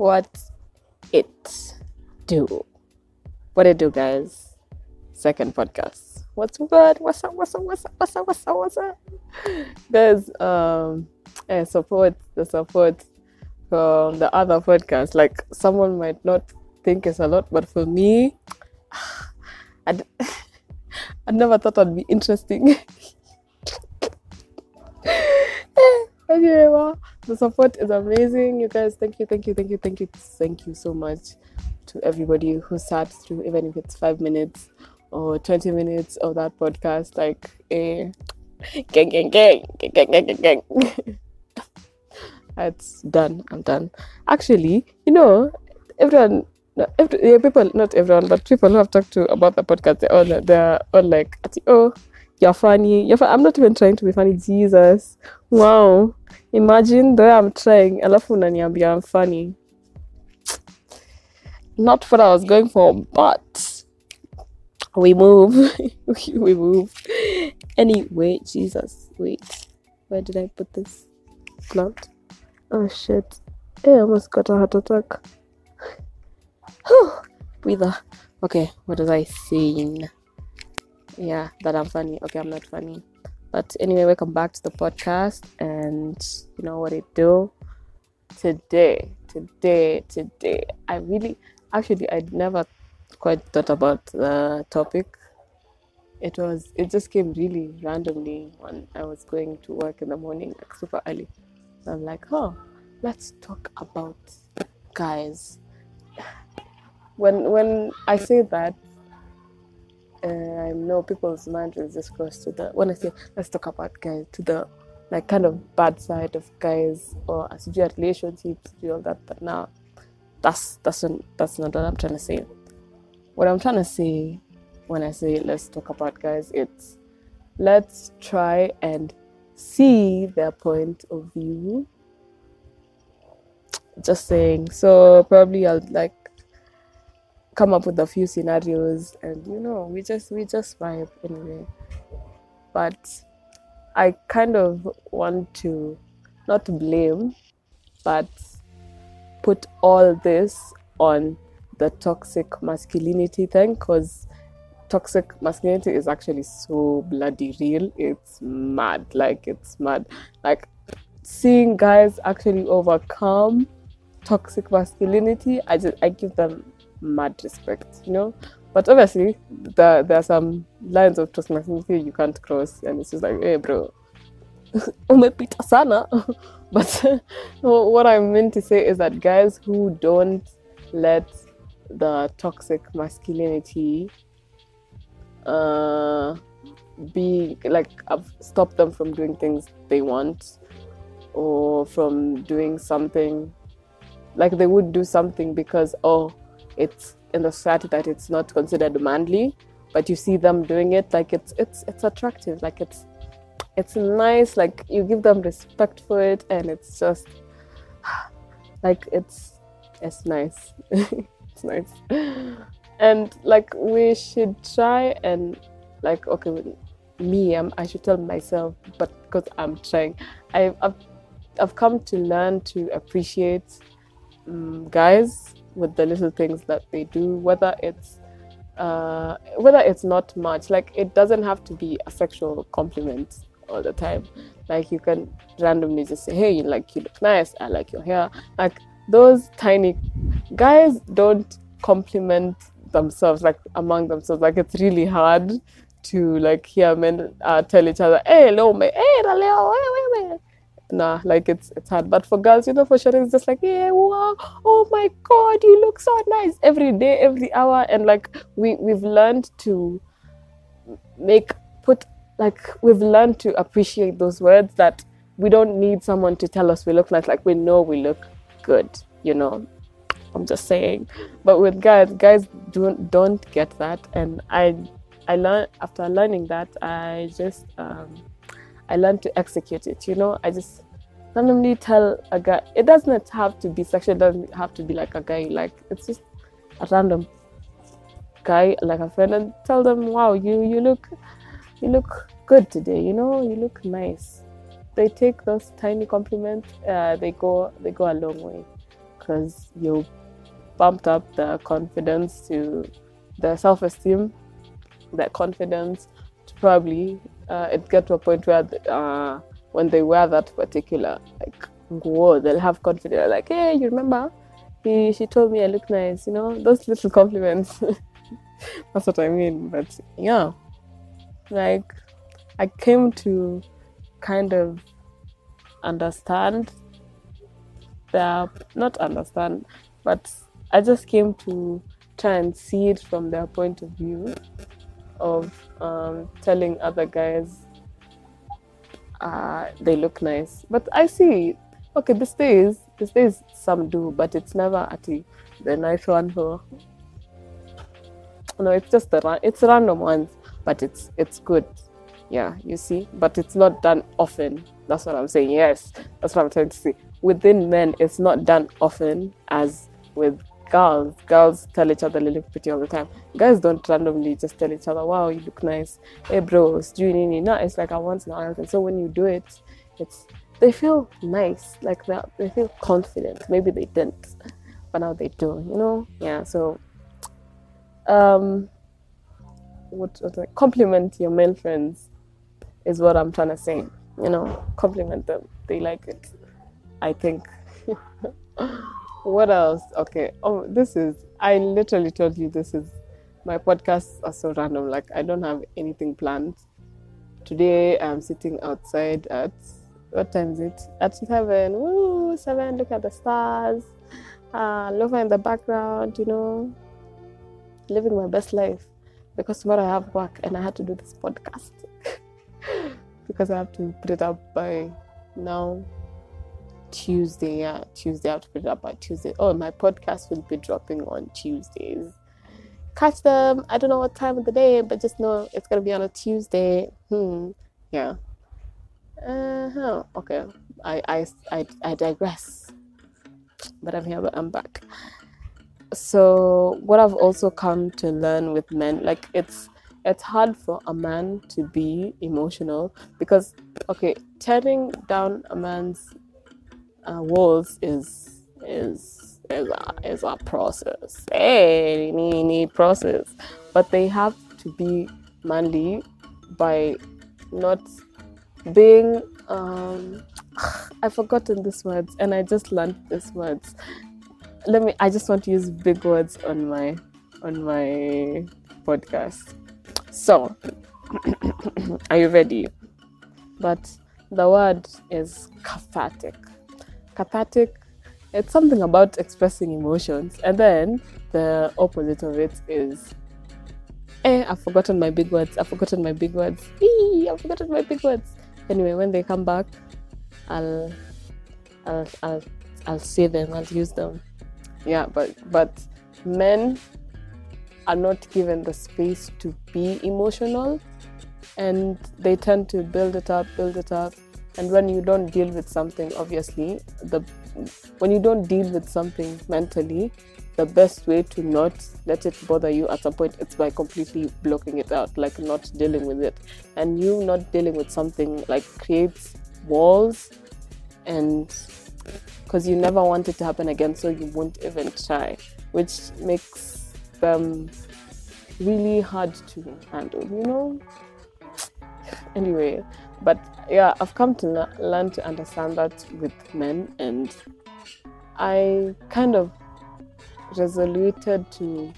what it do? What it do, guys? Second podcast. What's good? What's up? What's up? What's up? What's up? What's up? What's up? Guys, um, I support the support from the other podcast. Like someone might not think it's a lot, but for me, I never thought I'd be interesting. anyway, well, the support is amazing. You guys, thank you, thank you, thank you, thank you, thank you so much to everybody who sat through, even if it's five minutes or 20 minutes of that podcast. Like, eh, gang, gang, gang, gang, gang, gang, gang. It's done. I'm done. Actually, you know, everyone, every, yeah, people, not everyone, but people who have talked to about the podcast, they're all, they're all like, oh, you're funny. You're I'm not even trying to be funny. Jesus. Wow. Imagine the I'm trying. Alafu unaniambia I'm funny. Not what I was going for, but we move. we move. Anyway, Jesus. Wait. Where did I put this plant? Oh shit. Hey, I almost got a heart attack. Breather. Okay, what was I saying? Yeah, that I'm funny. Okay, I'm not funny. But anyway, welcome back to the podcast and you know what it do? Today, today, today, I really actually I never quite thought about the topic. It was it just came really randomly when I was going to work in the morning, like super early. So I'm like, oh, let's talk about guys. When when I say that, Um, I know people's mind will just cross to the when I say let's talk about guys to the like kind of bad side of guys or as you relationships, do all that. But now, that's that's not, that's not what I'm trying to say. What I'm trying to say when I say let's talk about guys, it's let's try and see their point of view. Just saying. So probably I'll like come up with a few scenarios and you know we just we just vibe anyway. But I kind of want to not blame but put all this on the toxic masculinity thing because toxic masculinity is actually so bloody real. It's mad. Like, it's mad. Like, seeing guys actually overcome toxic masculinity, I just, I give them mad respect, you know? But obviously, the, there are some lines of masculinity you can't cross, and it's just like, hey, bro, sana. but what I meant to say is that guys who don't let the toxic masculinity uh, be like I've stopped them from doing things they want or from doing something like they would do something because oh it's in the society that it's not considered manly but you see them doing it like it's it's it's attractive like it's it's nice like you give them respect for it and it's just like it's it's nice. It's nice. And like we should try and like okay me I'm, i should tell myself but because i'm trying. I've, I've i've come to learn to appreciate um, guys with the little things that they do whether it's uh, whether it's not much like it doesn't have to be a sexual compliment all the time. Like you can randomly just say hey you like you look nice i like your hair. Like those tiny guys don't compliment themselves like among themselves. Like it's really hard to like hear men uh, tell each other hey lo me hey leo hey, hey. Nah like it's it's hard. But for girls you know for sure it's just like yeah wow oh my god you look so nice every day every hour. And like we we've learned to make put like we've learned to appreciate those words that we don't need someone to tell us we look nice. Like we know we look good you know I'm just saying. But with guys, guys don't don't get that, and I I learned after learning that I just um, I learned to execute it. You know, I just randomly tell a guy. It doesn't have to be sexual. It doesn't have to be like a guy. Like it's just a random guy, like a friend, and tell them, "Wow, you you look you look good today. You know, you look nice." They take those tiny compliments. Uh, they go they go a long way because you bumped up their confidence to their self-esteem, their confidence to probably uh, it get to a point where uh, when they wear that particular like whoa, they'll have confidence like hey you remember? He she told me I look nice you know? Those little compliments. That's what I mean but yeah. Like I came to kind of understand their not understand but I just came to try and see it from their point of view of um, telling other guys uh, they look nice. But I see, okay, these days, these days some do, but it's never at the, nice one who. No, it's just the it's random ones, but it's it's good. Yeah, you see, but it's not done often. That's what I'm saying. Yes, that's what I'm trying to say. Within men, it's not done often as with girls. Girls tell each other they look pretty all the time. Guys don't randomly just tell each other, wow, you look nice. Hey, bro, it's nini. No, it's like a once in a. And so when you do it, it's they feel nice, like that. They feel confident. Maybe they didn't, but now they do. You know? Yeah. So, um, what, what like, compliment your male friends is what I'm trying to say. You know, compliment them. They like it. I think. what else? Okay. Oh, this is. I literally told you this is. My podcasts are so random. Like I don't have anything planned. Today I'm sitting outside at what time is it? At seven. Woo, seven. Look at the stars. Uh, Lova in the background. You know, living my best life. Because tomorrow I have work and I had to do this podcast because I have to put it up by now Tuesday. Yeah, Tuesday. I have to put it up by Tuesday. Oh, my podcast will be dropping on Tuesdays. Catch them. I don't know what time of the day, but just know it's gonna be on a Tuesday. Hmm. Yeah. Uh huh. Okay. I I I I digress. But I'm here. But I'm back. So what I've also come to learn with men, like it's it's hard for a man to be emotional because okay, tearing down a man's uh, is is is a, is a process. Hey, need process, but they have to be manly by not being. Um, I've forgotten these words, and I just learned these words. Let me. I just want to use big words on my on my podcast. So, are you ready? But the word is cathartic cathartic. It's something about expressing emotions. And then the opposite of it is, eh, I've forgotten my big words. I've forgotten my big words. Eee, I've forgotten my big words. Anyway, when they come back, I'll, I'll, I'll, I'll say them. I'll use them. Yeah, but but men are not given the space to be emotional, and they tend to build it up, build it up, and when you don't deal with something obviously the when you don't deal with something mentally the best way to not let it bother you at some point it's by completely blocking it out like not dealing with it. And you not dealing with something like creates walls and because you never want it to happen again so you won't even try which makes them really hard to handle you know? Anyway but yeah i've come to learn to understand that with men and i kind of resoluted to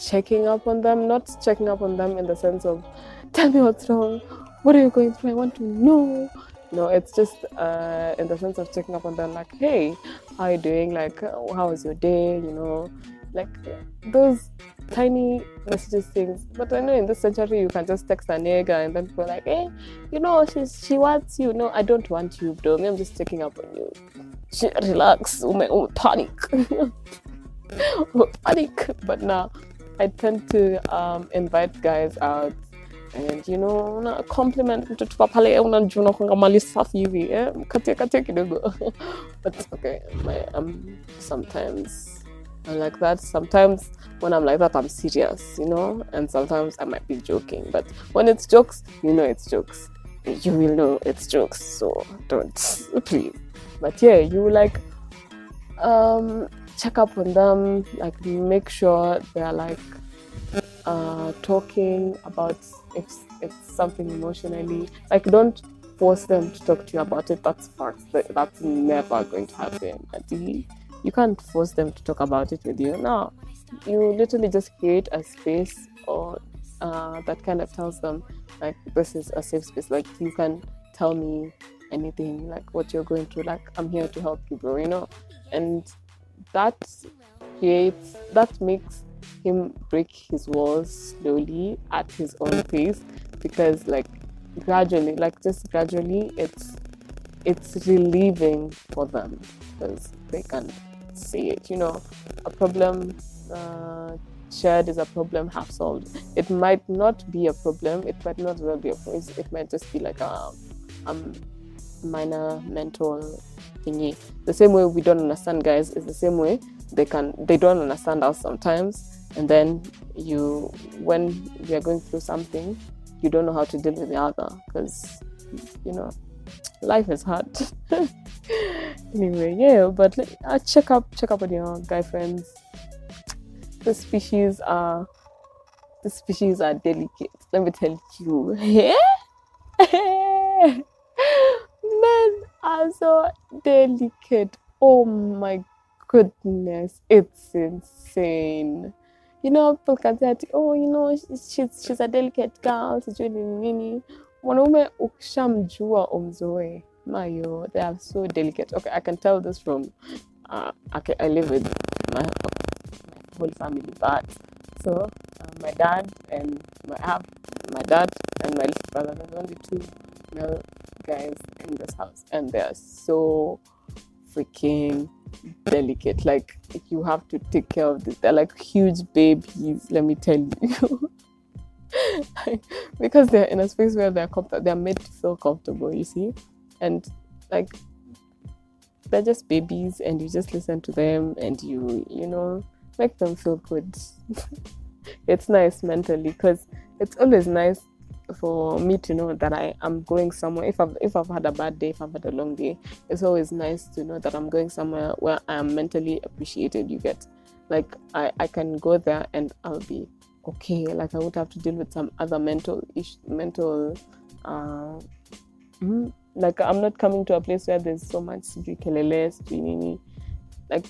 checking up on them. Not checking up on them in the sense of tell me what's wrong. What are you going through? I want to know. No it's just uh, in the sense of checking up on them like hey how are you doing? Like how was your day? You know like those tiny messages things. But I know in this century you can just text a nigga and then people like, hey, you know, she's she wants you. No, I don't want you, bro. Me, I'm just checking up on you. She, relax, ume, ume, panic. panic. But now I tend to um, invite guys out and you know una compliment mtoto pale unajua kwanga mali safi hivi eh katia katia kidogo but okay my um sometimes I'm like that. Sometimes when I'm like that, I'm serious, you know, and sometimes I might be joking. But when it's jokes, you know it's jokes. You will know it's jokes, so don't, please. But yeah, you like, um, check up on them, like make sure they're like uh, talking about if it's something emotionally. Like don't force them to talk to you about it. That's fact. That's never going to happen. You can't force them to talk about it with you. No, you literally just create a space or uh, that kind of tells them like this is a safe space. Like you can tell me anything, like what you're going through. Like I'm here to help you, bro. You know, and that creates that makes him break his walls slowly at his own pace because like gradually like just gradually it's it's relieving for them because they can see it you know a problem uh, shared is a problem half solved. It might not be a problem it might not well be a problem. It might just be like a um minor mental thingy. The same way we don't understand guys is the same way they can they don't understand us sometimes. And then you when we are going through something you don't know how to deal with the other because you know life is hard. Anyway yeah but uh, check up check up on your guy friends. The species are the species are delicate. Let me tell you. Yeah, men are so delicate. Oh my goodness. It's insane. You know people can say oh you know she's, she's a delicate girl. Sijui ni nini mwanaume ukishamjua umzoe mayo they are so delicate okay i can tell this from uh, okay, i live with my, my whole family but so uh, my dad and my have my dad and my little brother there's only two male guys in this house and they are so freaking delicate. Like you have to take care of this. They're like huge babies, let me tell you. because they're in a space where they're they're made to feel comfortable, you see? And like they're just babies and you just listen to them and you, you know, make them feel good. it's nice mentally because it's always nice for me to know that I am going somewhere. If I've if I've had a bad day, if I've had a long day, it's always nice to know that I'm going somewhere where I am mentally appreciated. You get like I I can go there and I'll be okay. Like I would have to deal with some other mental ish mental. Uh, mm, like I'm not coming to a place where there's so much kelele, like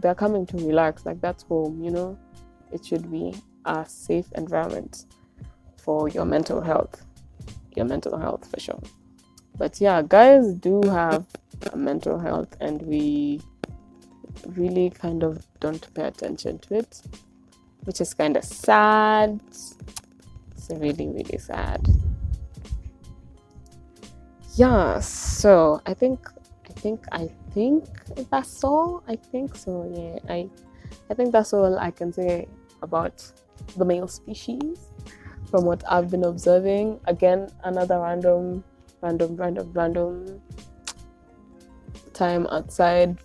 they're coming to relax. Like that's home, you know. It should be a safe environment for your mental health. Your mental health for sure. But yeah, guys do have a mental health, and we really kind of don't pay attention to it, which is kind of sad. It's really, really sad. Yeah, so I think I think I think that's all. I think so. Yeah, I I think that's all I can say about the male species from what I've been observing. Again, another random, random, random, random time outside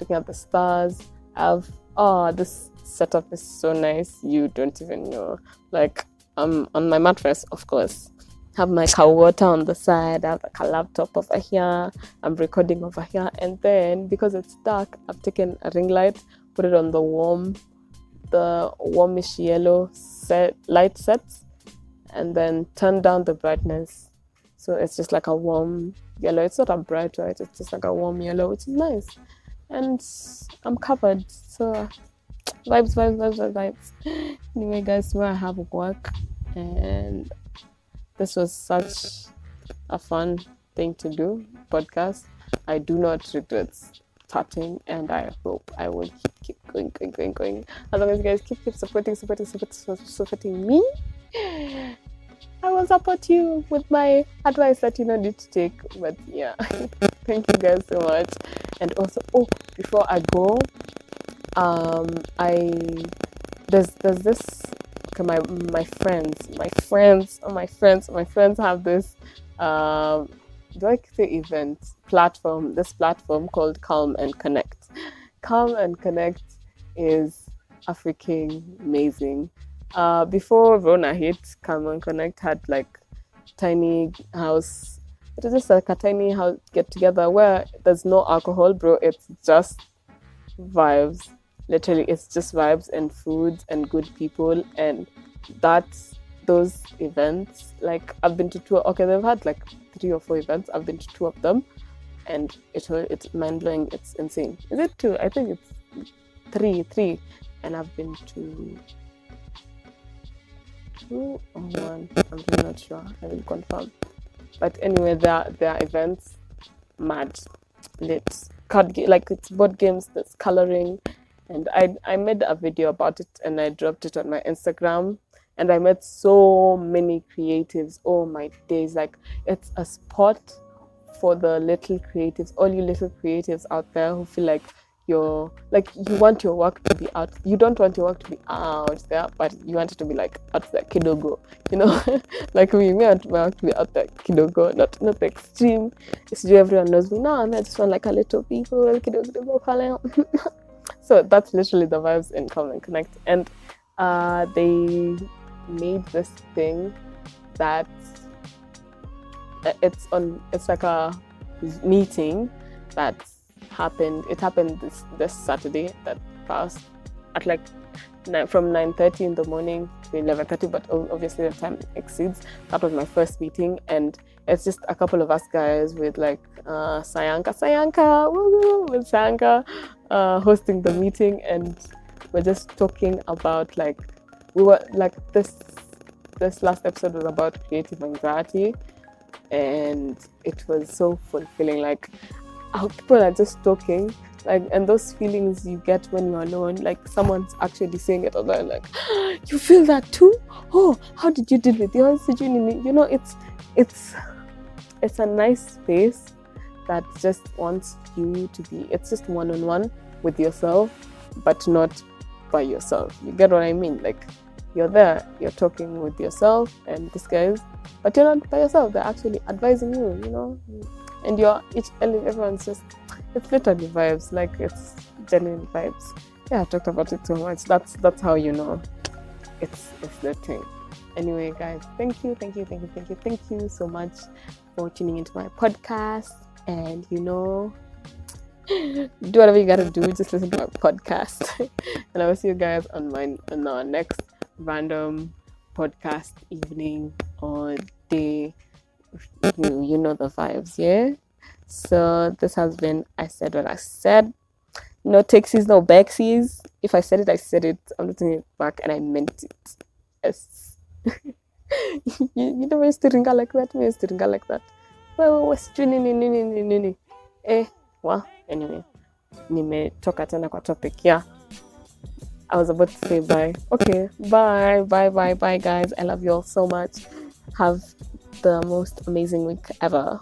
looking at the stars. I've oh this setup is so nice. You don't even know. Like I'm on my mattress, of course. Have my cow water on the side. I have like a laptop over here. I'm recording over here, and then because it's dark, I've taken a ring light, put it on the warm, the warmish yellow set light sets, and then turn down the brightness. So it's just like a warm yellow. It's not a bright white, it's just like a warm yellow, which is nice. And I'm covered. So vibes, vibes, vibes, vibes. Anyway, guys, where I have work and this was such a fun thing to do, podcast. I do not regret starting and I hope I will keep, keep going, going, going, going. As long as you guys keep, keep supporting, supporting, supporting, supporting me I will support you with my advice that you don't need to take. But yeah, thank you guys so much. And also, oh, before I go, um, I there's there's this my my friends, my friends, oh my friends, my friends have this um, do I say event platform? This platform called Calm and Connect. Calm and Connect is a freaking amazing uh, before Rona hit, Calm and Connect had like tiny house. It was just like a tiny house get together where there's no alcohol, bro. It's just vibes. Literally, it's just vibes and foods and good people, and that's those events. Like I've been to two. Okay, they've had like three or four events. I've been to two of them, and it it's mind blowing. It's insane. Is it two? I think it's three, three, and I've been to two or one. I'm really not sure. I will confirm. But anyway, there there are events, mad, lit, card like it's board games. There's coloring, and I I made a video about it and I dropped it on my Instagram and I met so many creatives. Oh my days! Like it's a spot for the little creatives, all you little creatives out there who feel like you're like you want your work to be out. You don't want your work to be out there, but you want it to be like out there, kidogo. You know, like me, want my work to be out there, kidogo, not not the extreme. It's everyone knows me now. I just want like a little people, kidogo, so that's literally the vibes in Calm and Connect, and uh, they made this thing that uh, it's on it's like a meeting that happened it happened this this saturday that passed at like from 9.30 in the morning to 11.30 but obviously the time exceeds. That was my first meeting and it's just a couple of us guys with like uh, sayanka sayanka woo, with sayanka uh, hosting the meeting and we're just talking about like we were like this this last episode was about creative anxiety and it was so fulfilling like how people are just talking like and those feelings you get when you're alone like someone's actually saying it they're like you feel that too? Oh how did you deal with yours you know it's it's it's a nice space that just wants you to be it's just one-on-one with yourself but not by yourself you get what i mean like you're there, you're talking with yourself and these guys, but you're not by yourself. They're actually advising you, you know, and you're each everyone's just it's literally vibes, like it's genuine vibes. Yeah, I talked about it too much. That's that's how you know it's it's the thing. Anyway, guys, thank you, thank you, thank you, thank you, thank you so much for tuning into my podcast. And you know, do whatever you gotta do, just listen to my podcast. and I will see you guys on my on our next random podcast evening or day. You, you know the vibes, yeah? So this has been I said what I said. No taxis, no backsies. If I said it, I said it. I'm not taking it back and I meant it. Yes. you, you never used to ring like that. We used to ring like that. Well, what's Eh, well, anyway. Nimetoka tena kwa topic, yeah. I was about to say bye. Okay, bye, bye, bye, bye, guys. I love you all so much. Have the most amazing week ever.